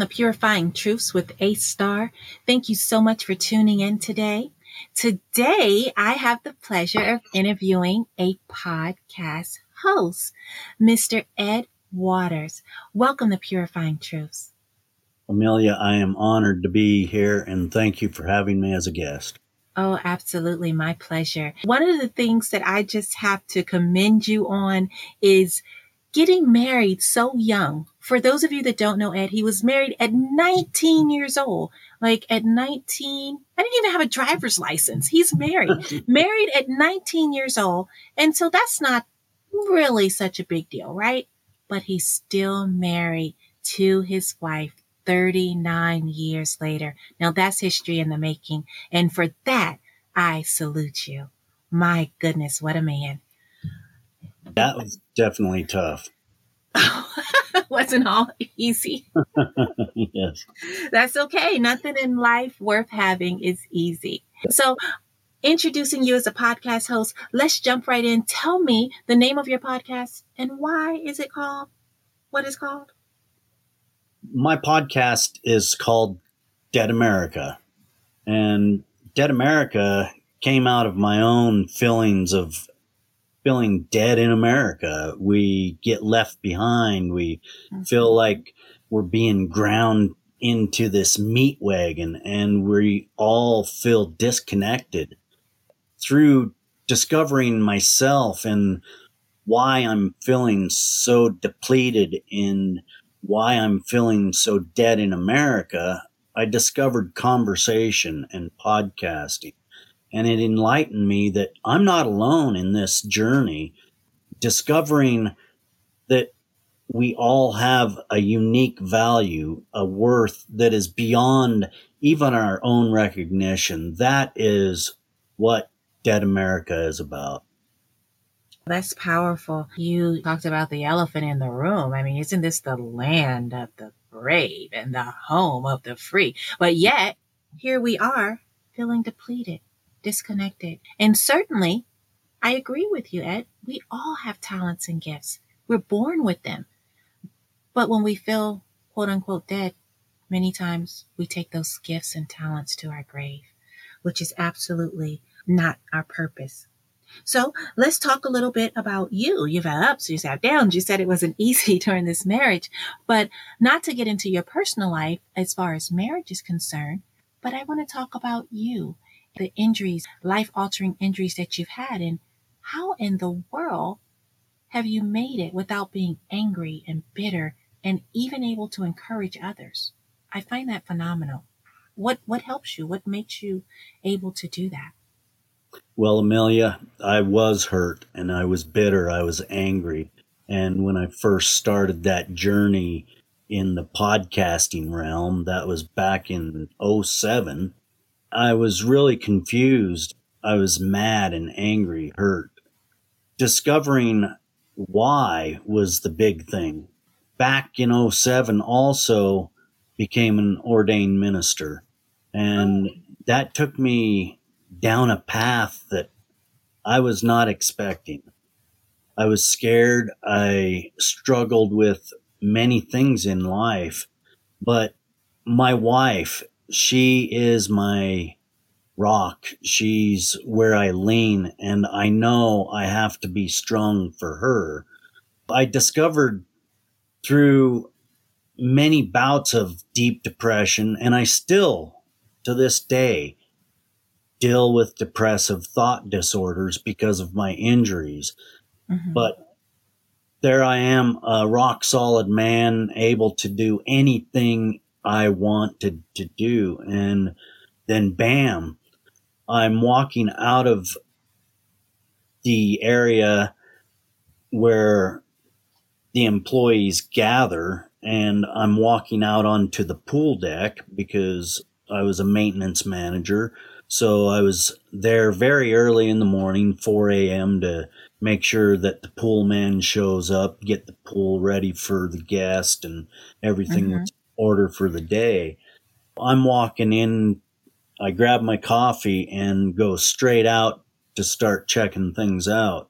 To Purifying Truths with A Star. Thank you so much for tuning in today. Today, I have the pleasure of interviewing a podcast host, Mr. Ed Watters. Welcome to Purifying Truths. Amelia, I am honored to be here and thank you for having me as a guest. Oh, absolutely. My pleasure. One of the things that I just have to commend you on is getting married so young. For those of you that don't know Ed, he was married at 19 years old. Like at 19, I didn't even have a driver's license. He's married, married at 19 years old. And so that's not really such a big deal, right? But he's still married to his wife 39 years later. Now that's history in the making. And for that, I salute you. My goodness, what a man. That was definitely tough. Wasn't all easy. yes. That's okay. Nothing in life worth having is easy. So, introducing you as a podcast host, let's jump right in. Tell me the name of your podcast and why is it called? What is called? My podcast is called Dead America. And Dead America came out of my own feelings of feeling dead in America. We get left behind. We mm-hmm. feel like we're being ground into this meat wagon and we all feel disconnected through discovering myself and why I'm feeling so depleted and why I'm feeling so dead in America. I discovered conversation and podcasting and it enlightened me that I'm not alone in this journey, discovering that we all have a unique value, a worth that is beyond even our own recognition. That is what Dead America is about. That's powerful. You talked about the elephant in the room. I mean, isn't this the land of the brave and the home of the free? But yet, here we are feeling depleted disconnected. And certainly, I agree with you, Ed. We all have talents and gifts. We're born with them. But when we feel quote unquote dead, many times we take those gifts and talents to our grave, which is absolutely not our purpose. So let's talk a little bit about you. You've had ups, you've had downs. You said it wasn't easy during this marriage, but not to get into your personal life as far as marriage is concerned. But I want to talk about you the injuries, life altering injuries that you've had, and how in the world have you made it without being angry and bitter and even able to encourage others? I find that phenomenal. What what helps you? What makes you able to do that? Well, Amelia, I was hurt and I was bitter. I was angry. And when I first started that journey in the podcasting realm, that was back in 07, I was really confused. I was mad and angry, hurt. Discovering why was the big thing. Back in 07 also became an ordained minister. And oh. that took me down a path that I was not expecting. I was scared. I struggled with many things in life, but my wife she is my rock. She's where I lean, and I know I have to be strong for her. I discovered through many bouts of deep depression, and I still, to this day, deal with depressive thought disorders because of my injuries. Mm-hmm. But there I am, a rock solid man, able to do anything I wanted to to do. And then bam, I'm walking out of the area where the employees gather and I'm walking out onto the pool deck because I was a maintenance manager. So I was there very early in the morning, 4 a.m. to make sure that the pool man shows up, get the pool ready for the guest and everything mm-hmm order for the day. I'm walking in, I grab my coffee and go straight out to start checking things out.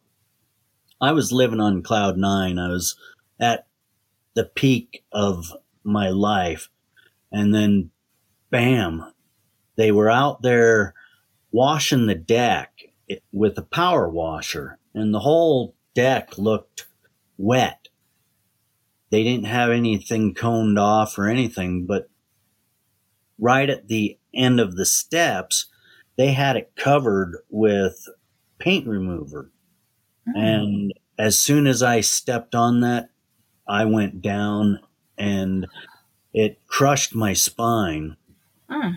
I was living on cloud nine. I was at the peak of my life. And then bam, they were out there washing the deck with a power washer and the whole deck looked wet. They didn't have anything coned off or anything, but right at the end of the steps, they had it covered with paint remover. Mm. And as soon as I stepped on that, I went down and it crushed my spine. Mm.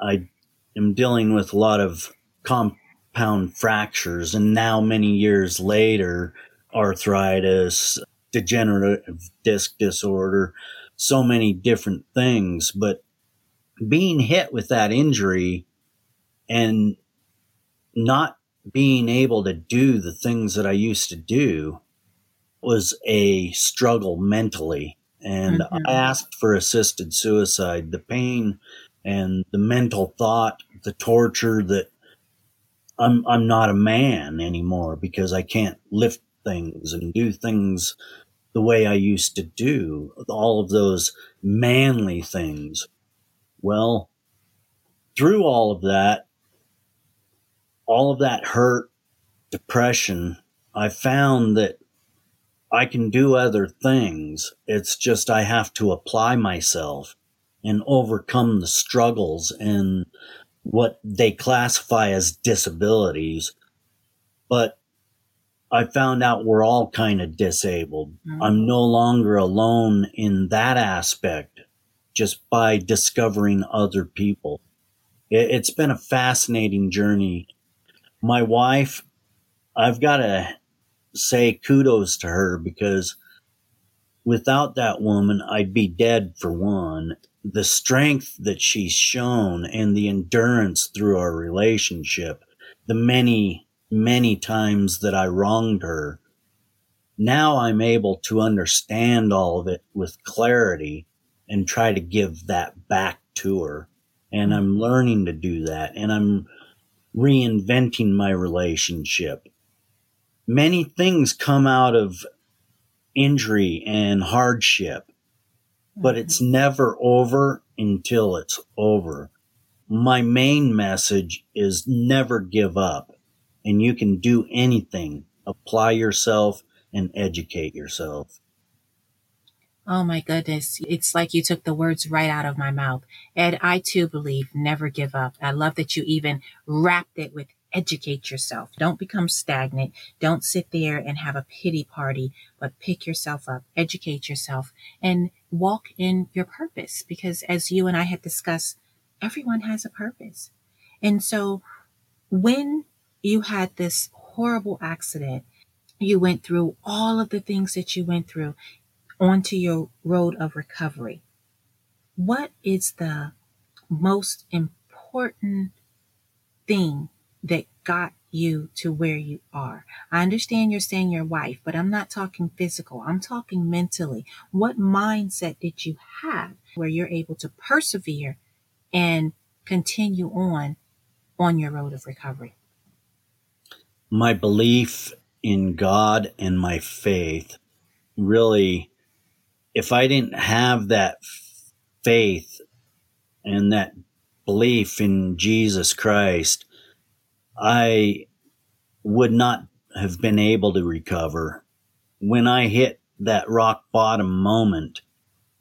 I am dealing with a lot of compound fractures, and now many years later, arthritis, degenerative disc disorder, so many different things. But being hit with that injury and not being able to do the things that I used to do was a struggle mentally. And mm-hmm. I asked for assisted suicide. The pain and the mental thought, the torture that I'm I'm not a man anymore because I can't lift things and do things the way I used to do. All of those manly things. Well, through all of that, all of that hurt, depression, I found that I can do other things. It's just I have to apply myself and overcome the struggles and what they classify as disabilities. But I found out we're all kind of disabled. Mm-hmm. I'm no longer alone in that aspect just by discovering other people. It, it's been a fascinating journey. My wife, I've got to say kudos to her because without that woman, I'd be dead for one the strength that she's shown and the endurance through our relationship, the many, many times that I wronged her. Now I'm able to understand all of it with clarity and try to give that back to her. And I'm learning to do that and I'm reinventing my relationship. Many things come out of injury and hardship but mm-hmm. it's never over until it's over. My main message is never give up and you can do anything. Apply yourself and educate yourself. Oh my goodness. It's like you took the words right out of my mouth. Ed, I too believe never give up. I love that you even wrapped it with educate yourself. Don't become stagnant. Don't sit there and have a pity party, but pick yourself up, educate yourself, and walk in your purpose. Because as you and I had discussed, everyone has a purpose. And so when you had this horrible accident, you went through all of the things that you went through onto your road of recovery. What is the most important thing that got you to where you are. I understand you're saying your wife, but I'm not talking physical. I'm talking mentally. What mindset did you have where you're able to persevere and continue on on your road of recovery? My belief in God and my faith really, if I didn't have that faith and that belief in Jesus Christ, I would not have been able to recover. When I hit that rock bottom moment,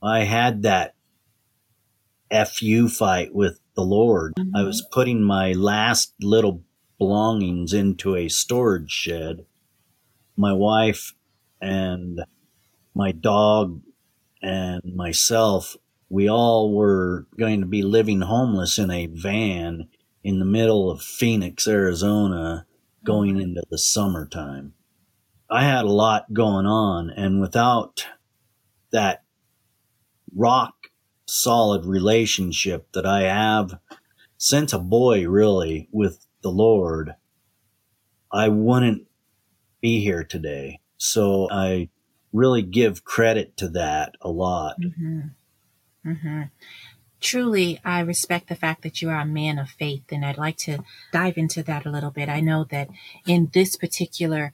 I had that FU fight with the Lord. Mm-hmm. I was putting my last little belongings into a storage shed. My wife and my dog and myself, we all were going to be living homeless in a van in the middle of Phoenix, Arizona, going into the summertime. I had a lot going on, and without that rock solid relationship that I have since a boy, really, with the Lord, I wouldn't be here today. So I really give credit to that a lot. Mm-hmm. Mm-hmm truly, I respect the fact that you are a man of faith, and I'd like to dive into that a little bit. I know that in this particular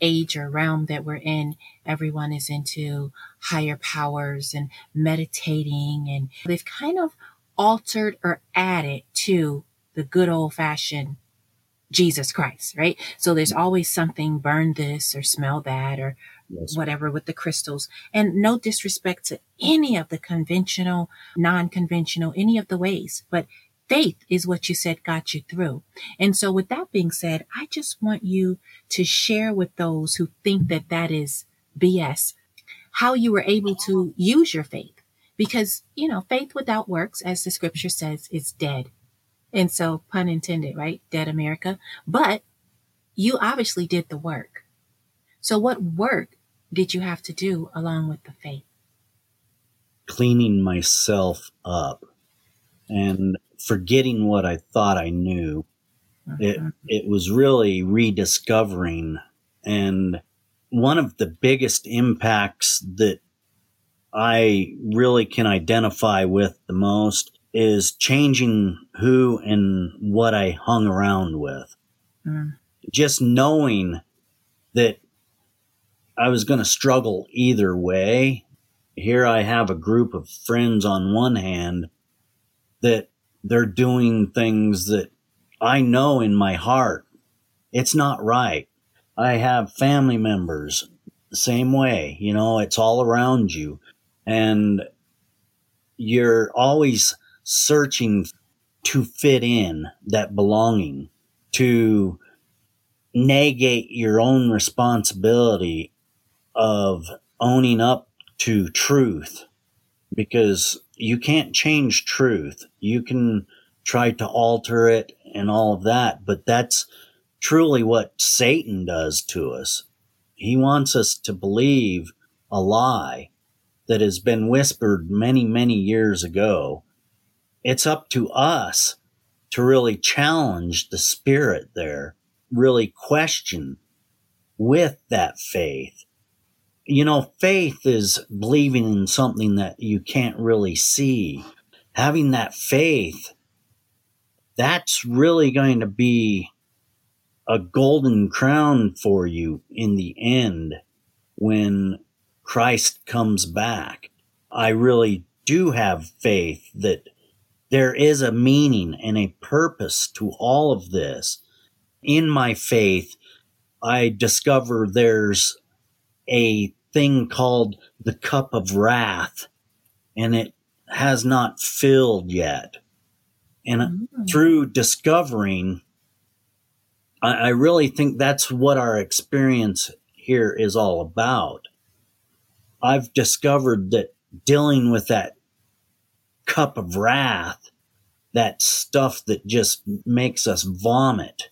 age or realm that we're in, everyone is into higher powers and meditating, and they've kind of altered or added to the good old fashioned Jesus Christ, right? So there's mm-hmm. always something burn this or smell that or yes. whatever with the crystals. And no disrespect to any of the conventional, non conventional, any of the ways, but faith is what you said got you through. And so with that being said, I just want you to share with those who think that that is BS, how you were able to use your faith. Because, you know, faith without works, as the scripture says, is dead. And so, pun intended, right? Dead America. But you obviously did the work. So, what work did you have to do along with the faith? Cleaning myself up and forgetting what I thought I knew. It mm-hmm. it was really rediscovering and one of the biggest impacts that I really can identify with the most is changing who and what I hung around with. Mm. Just knowing that I was going to struggle either way. Here I have a group of friends on one hand that they're doing things that I know in my heart it's not right. I have family members the same way, you know, it's all around you and you're always searching to fit in that belonging to negate your own responsibility of owning up to truth because you can't change truth. You can try to alter it and all of that, but that's truly what Satan does to us. He wants us to believe a lie that has been whispered many, many years ago. It's up to us to really challenge the spirit there, really question with that faith you know, faith is believing in something that you can't really see. Having that faith, that's really going to be a golden crown for you in the end when Christ comes back. I really do have faith that there is a meaning and a purpose to all of this. In my faith, I discover there's a thing called the cup of wrath and it has not filled yet. And mm. through discovering, I, I really think that's what our experience here is all about. I've discovered that dealing with that cup of wrath, that stuff that just makes us vomit,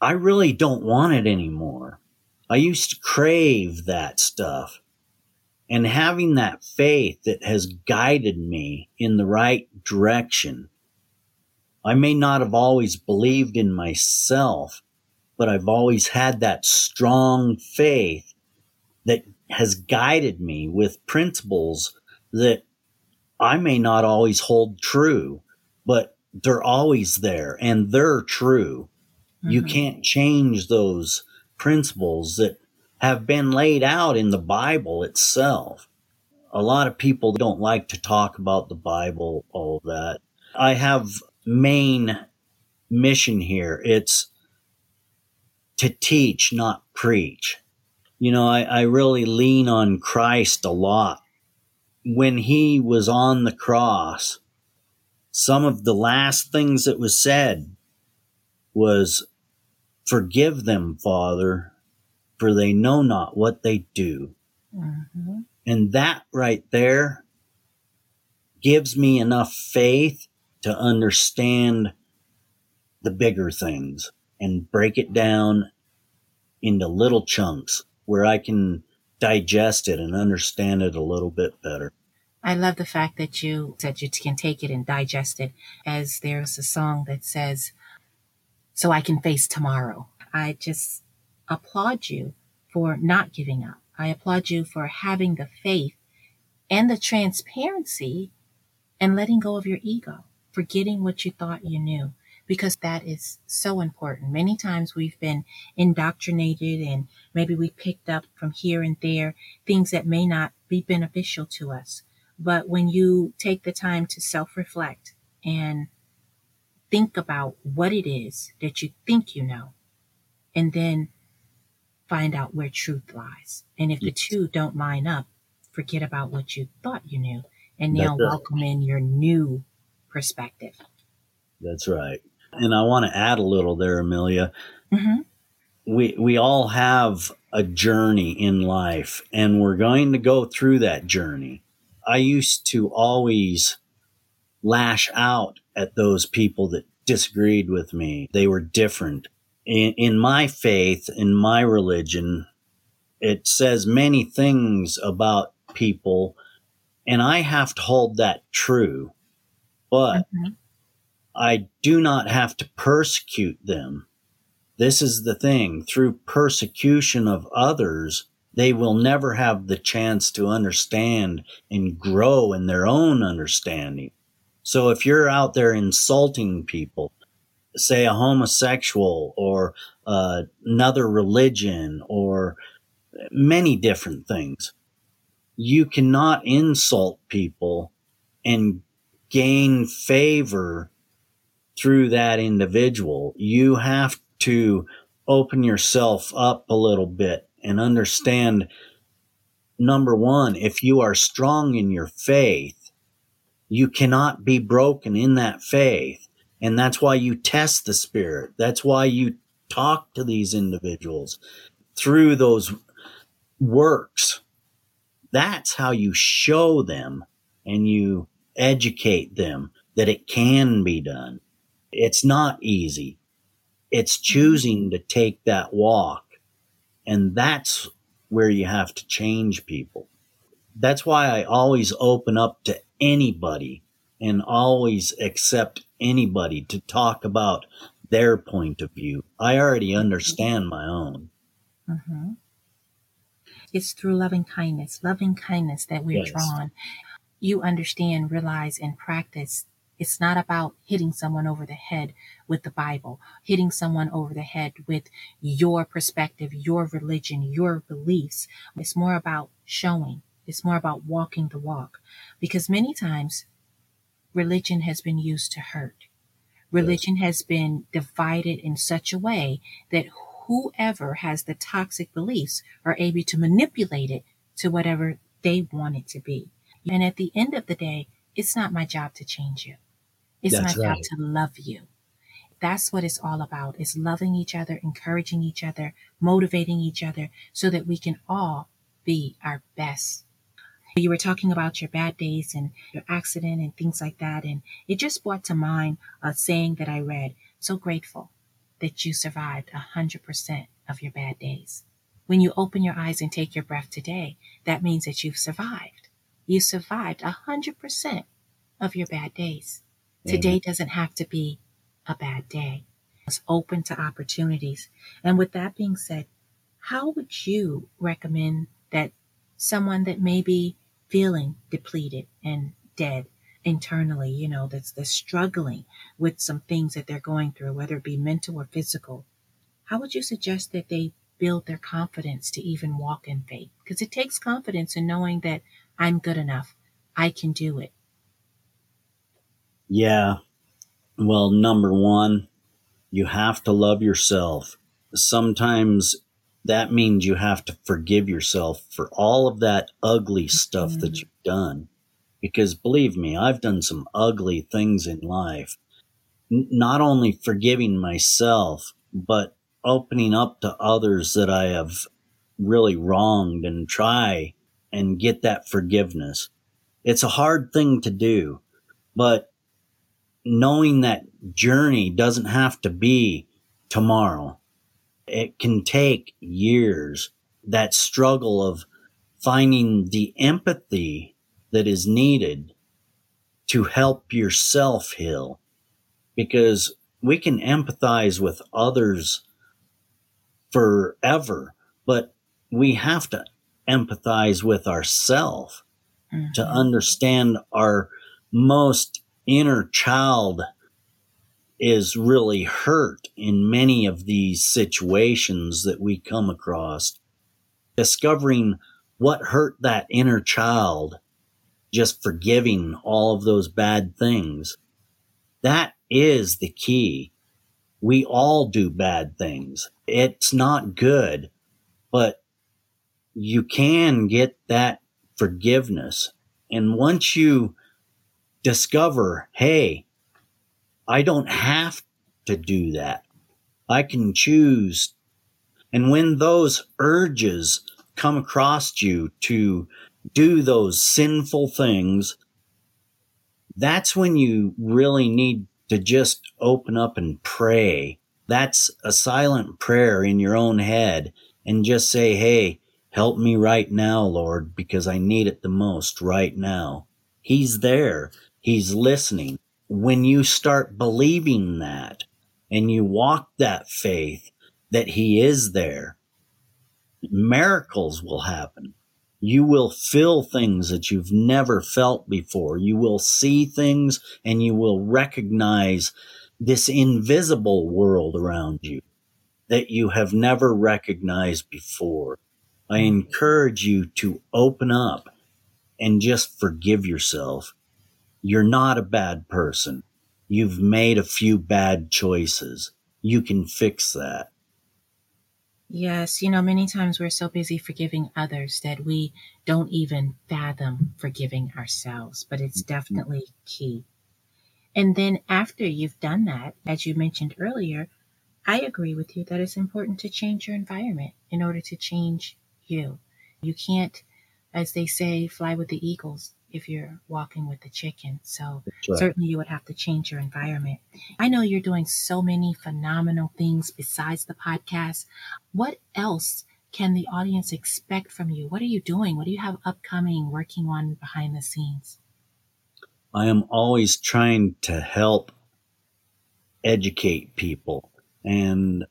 I really don't want it anymore. I used to crave that stuff. And having that faith that has guided me in the right direction. I may not have always believed in myself, but I've always had that strong faith that has guided me with principles that I may not always hold true, but they're always there and they're true. Mm-hmm. You can't change those principles that have been laid out in the Bible itself. A lot of people don't like to talk about the Bible, all that. I have main mission here. It's to teach, not preach. You know, I, I really lean on Christ a lot. When he was on the cross, some of the last things that was said was Forgive them, Father, for they know not what they do. Mm-hmm. And that right there gives me enough faith to understand the bigger things and break it down into little chunks where I can digest it and understand it a little bit better. I love the fact that you said you can take it and digest it, as there's a song that says, so I can face tomorrow. I just applaud you for not giving up. I applaud you for having the faith and the transparency and letting go of your ego, forgetting what you thought you knew. because that is so important. Many times we've been indoctrinated and maybe we picked up from here and there things that may not be beneficial to us. But when you take the time to self reflect and think about what it is that you think you know, and then find out where truth lies. And if the two don't line up, forget about what you thought you knew and now welcome in your new perspective. That's right. And I want to add a little there, Amelia. Mm-hmm. We we all have a journey in life, and we're going to go through that journey. I used to always lash out at those people that disagreed with me. They were different. In, in my faith, in my religion, it says many things about people, and I have to hold that true. But mm-hmm. I do not have to persecute them. This is the thing through persecution of others, they will never have the chance to understand and grow in their own understanding. So if you're out there insulting people, say a homosexual or uh, another religion or many different things, you cannot insult people and gain favor through that individual. You have to open yourself up a little bit and understand number one, if you are strong in your faith, you cannot be broken in that faith. And that's why you test the spirit. That's why you talk to these individuals through those works. That's how you show them and you educate them that it can be done. It's not easy. It's choosing to take that walk. And that's where you have to change people. That's why I always open up to anybody and always accept anybody to talk about their point of view. I already understand my own. Mm-hmm. It's through loving kindness, loving kindness that we're yes. drawn. You understand, realize, and practice it's not about hitting someone over the head with the Bible, hitting someone over the head with your perspective, your religion, your beliefs. It's more about showing. It's more about walking the walk because many times religion has been used to hurt. Religion has been divided in such a way that whoever has the toxic beliefs are able to manipulate it to whatever they want it to be. And at the end of the day, it's not my job to change you. It's That's my right. job to love you. That's what it's all about is loving each other, encouraging each other, motivating each other so that we can all be our best. You were talking about your bad days and your accident and things like that. And it just brought to mind a saying that I read. So grateful that you survived a hundred percent of your bad days. When you open your eyes and take your breath today, that means that you've survived. You survived a hundred percent of your bad days. Today doesn't have to be a bad day. It's open to opportunities. And with that being said, how would you recommend that someone that may be feeling depleted and dead internally, you know, that's, that's struggling with some things that they're going through, whether it be mental or physical, how would you suggest that they build their confidence to even walk in faith? Because it takes confidence in knowing that I'm good enough. I can do it. Yeah. Well, number one, you have to love yourself. Sometimes that means you have to forgive yourself for all of that ugly stuff mm-hmm. that you've done. Because believe me, I've done some ugly things in life. N- not only forgiving myself, but opening up to others that I have really wronged and try and get that forgiveness. It's a hard thing to do, but knowing that journey doesn't have to be tomorrow. It can take years. That struggle of finding the empathy that is needed to help yourself heal because we can empathize with others forever, but we have to empathize with ourselves mm-hmm. to understand our most inner child is really hurt in many of these situations that we come across. Discovering what hurt that inner child, just forgiving all of those bad things. That is the key. We all do bad things. It's not good, but you can get that forgiveness. And once you discover, hey, I don't have to do that. I can choose. And when those urges come across you to do those sinful things, that's when you really need to just open up and pray. That's a silent prayer in your own head and just say, Hey, help me right now, Lord, because I need it the most right now. He's there. He's listening when you start believing that and you walk that faith that he is there, miracles will happen. You will feel things that you've never felt before. You will see things and you will recognize this invisible world around you that you have never recognized before. I encourage you to open up and just forgive yourself you're not a bad person. You've made a few bad choices. You can fix that. Yes, you know, many times we're so busy forgiving others that we don't even fathom forgiving ourselves, but it's mm-hmm. definitely key. And then after you've done that, as you mentioned earlier, I agree with you that it's important to change your environment in order to change you. You can't, as they say, fly with the eagles if you're walking with the chicken. So right. certainly you would have to change your environment. I know you're doing so many phenomenal things besides the podcast. What else can the audience expect from you? What are you doing? What do you have upcoming working on behind the scenes? I am always trying to help educate people. And,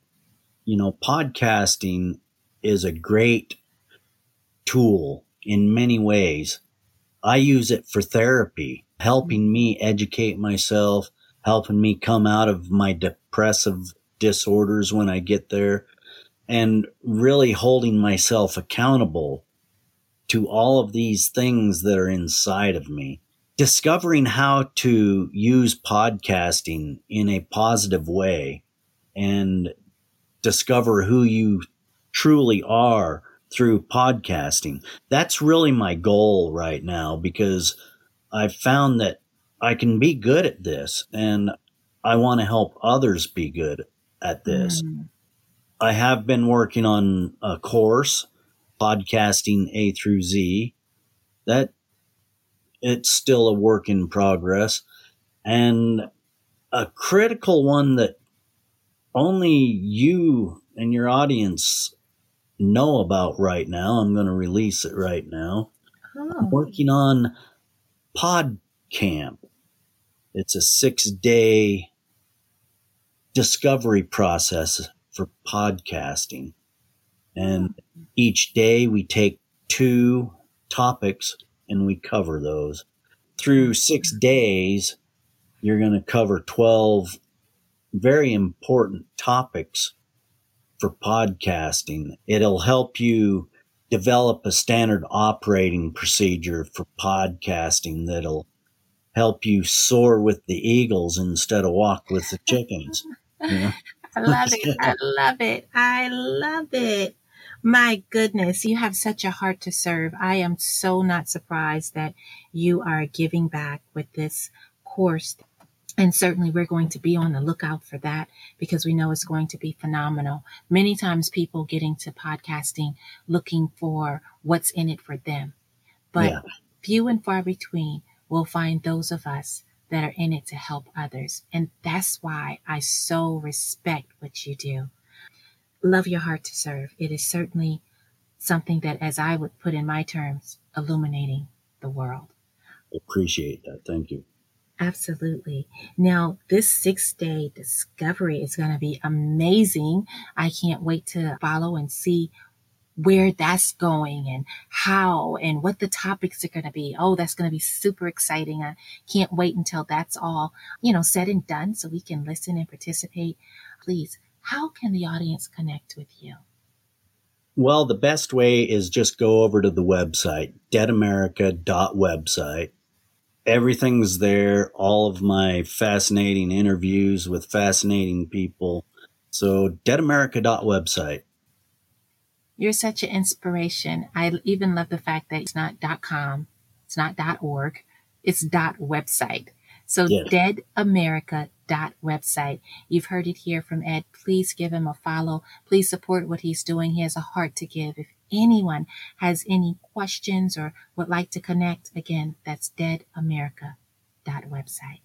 you know, podcasting is a great tool in many ways I use it for therapy, helping me educate myself, helping me come out of my depressive disorders when I get there, and really holding myself accountable to all of these things that are inside of me. Discovering how to use podcasting in a positive way and discover who you truly are through podcasting. That's really my goal right now because I've found that I can be good at this and I want to help others be good at this. Mm. I have been working on a course, podcasting A through Z. That it's still a work in progress and a critical one that only you and your audience know about right now. I'm going to release it right now. Oh. I'm working on Pod Camp. It's a six day discovery process for podcasting. And hmm. each day we take two topics and we cover those. Through hmm. six days, you're going to cover 12 very important topics for podcasting. It'll help you develop a standard operating procedure for podcasting that'll help you soar with the eagles instead of walk with the chickens. You know? I love it. I love it. I love it. My goodness, you have such a heart to serve. I am so not surprised that you are giving back with this course and certainly we're going to be on the lookout for that because we know it's going to be phenomenal. Many times people get into podcasting looking for what's in it for them, but yeah. few and far between will find those of us that are in it to help others. And that's why I so respect what you do. Love your heart to serve. It is certainly something that, as I would put in my terms, illuminating the world. Appreciate that. Thank you. Absolutely. Now, this six day discovery is going to be amazing. I can't wait to follow and see where that's going and how and what the topics are going to be. Oh, that's going to be super exciting. I can't wait until that's all, you know, said and done so we can listen and participate. Please, how can the audience connect with you? Well, the best way is just go over to the website, deadamerica.website. Everything's there, all of my fascinating interviews with fascinating people. So, deadamerica.website. You're such an inspiration. I even love the fact that it's not .com, it's not .org, it's dot .website. So yes. deadamerica.website. You've heard it here from Ed. Please give him a follow. Please support what he's doing. He has a heart to give. If anyone has any questions or would like to connect, again, that's deadamerica.website.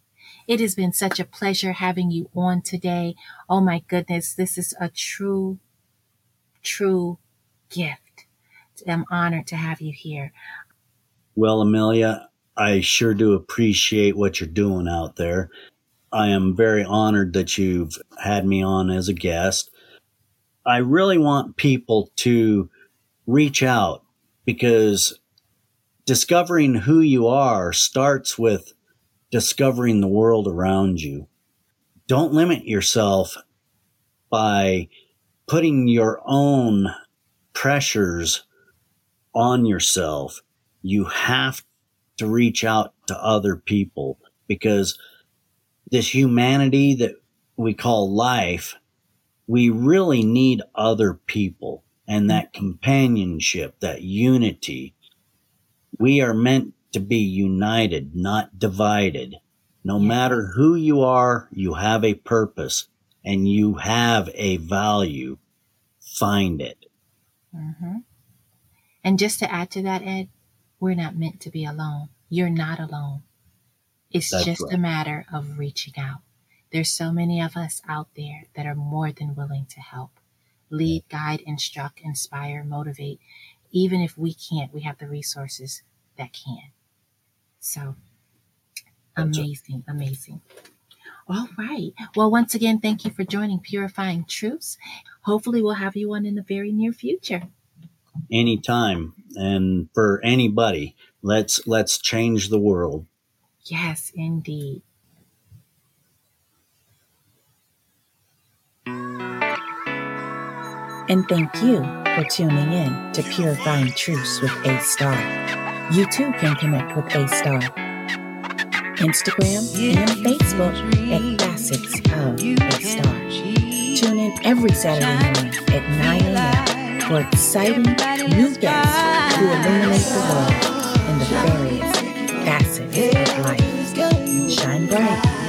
It has been such a pleasure having you on today. Oh my goodness, this is a true, true gift. I'm honored to have you here. Well, Amelia, I sure do appreciate what you're doing out there. I am very honored that you've had me on as a guest. I really want people to reach out because discovering who you are starts with discovering the world around you. Don't limit yourself by putting your own pressures on yourself. You have to reach out to other people because this humanity that we call life, we really need other people and that companionship, that unity. We are meant to be united, not divided. No matter who you are, you have a purpose and you have a value. Find it. Mm-hmm. And just to add to that, Ed, we're not meant to be alone. You're not alone. It's That's just right. a matter of reaching out. There's so many of us out there that are more than willing to help, lead, guide, instruct, inspire, motivate. Even if we can't, we have the resources that can. So amazing, amazing. All right. Well, once again, thank you for joining Purifying Truths. Hopefully, we'll have you on in the very near future. Anytime, and for anybody, let's let's change the world. Yes, indeed. And thank you for tuning in to Purifying Truths with A Star. You too can connect with A Star Instagram, and Facebook at Facets of a Star. Tune in every Saturday morning at 9 a.m. for exciting new guests who illuminate the world in the various facets of life. Shine bright.